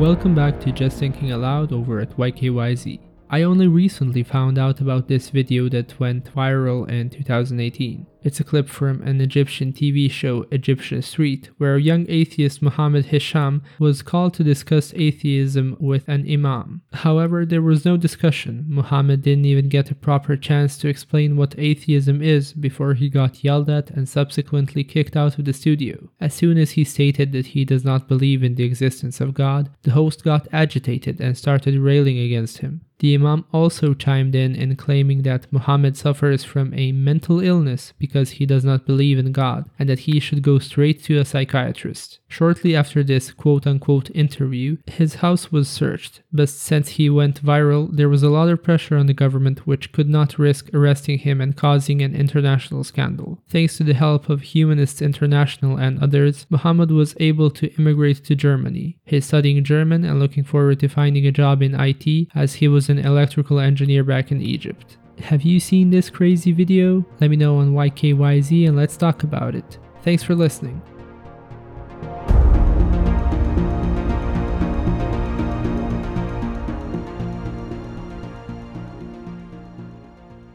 Welcome back to Just Thinking Aloud over at YKYZ. I only recently found out about this video that went viral in 2018. It's a clip from an Egyptian TV show, Egyptian Street, where young atheist Muhammad Hisham was called to discuss atheism with an imam. However, there was no discussion. Muhammad didn't even get a proper chance to explain what atheism is before he got yelled at and subsequently kicked out of the studio. As soon as he stated that he does not believe in the existence of God, the host got agitated and started railing against him. The Imam also chimed in in claiming that Muhammad suffers from a mental illness because he does not believe in God and that he should go straight to a psychiatrist. Shortly after this quote unquote interview, his house was searched, but since he went viral, there was a lot of pressure on the government which could not risk arresting him and causing an international scandal. Thanks to the help of Humanists International and others, Muhammad was able to immigrate to Germany. He's studying German and looking forward to finding a job in IT as he was an electrical engineer back in Egypt. Have you seen this crazy video? Let me know on YKYZ and let's talk about it. Thanks for listening.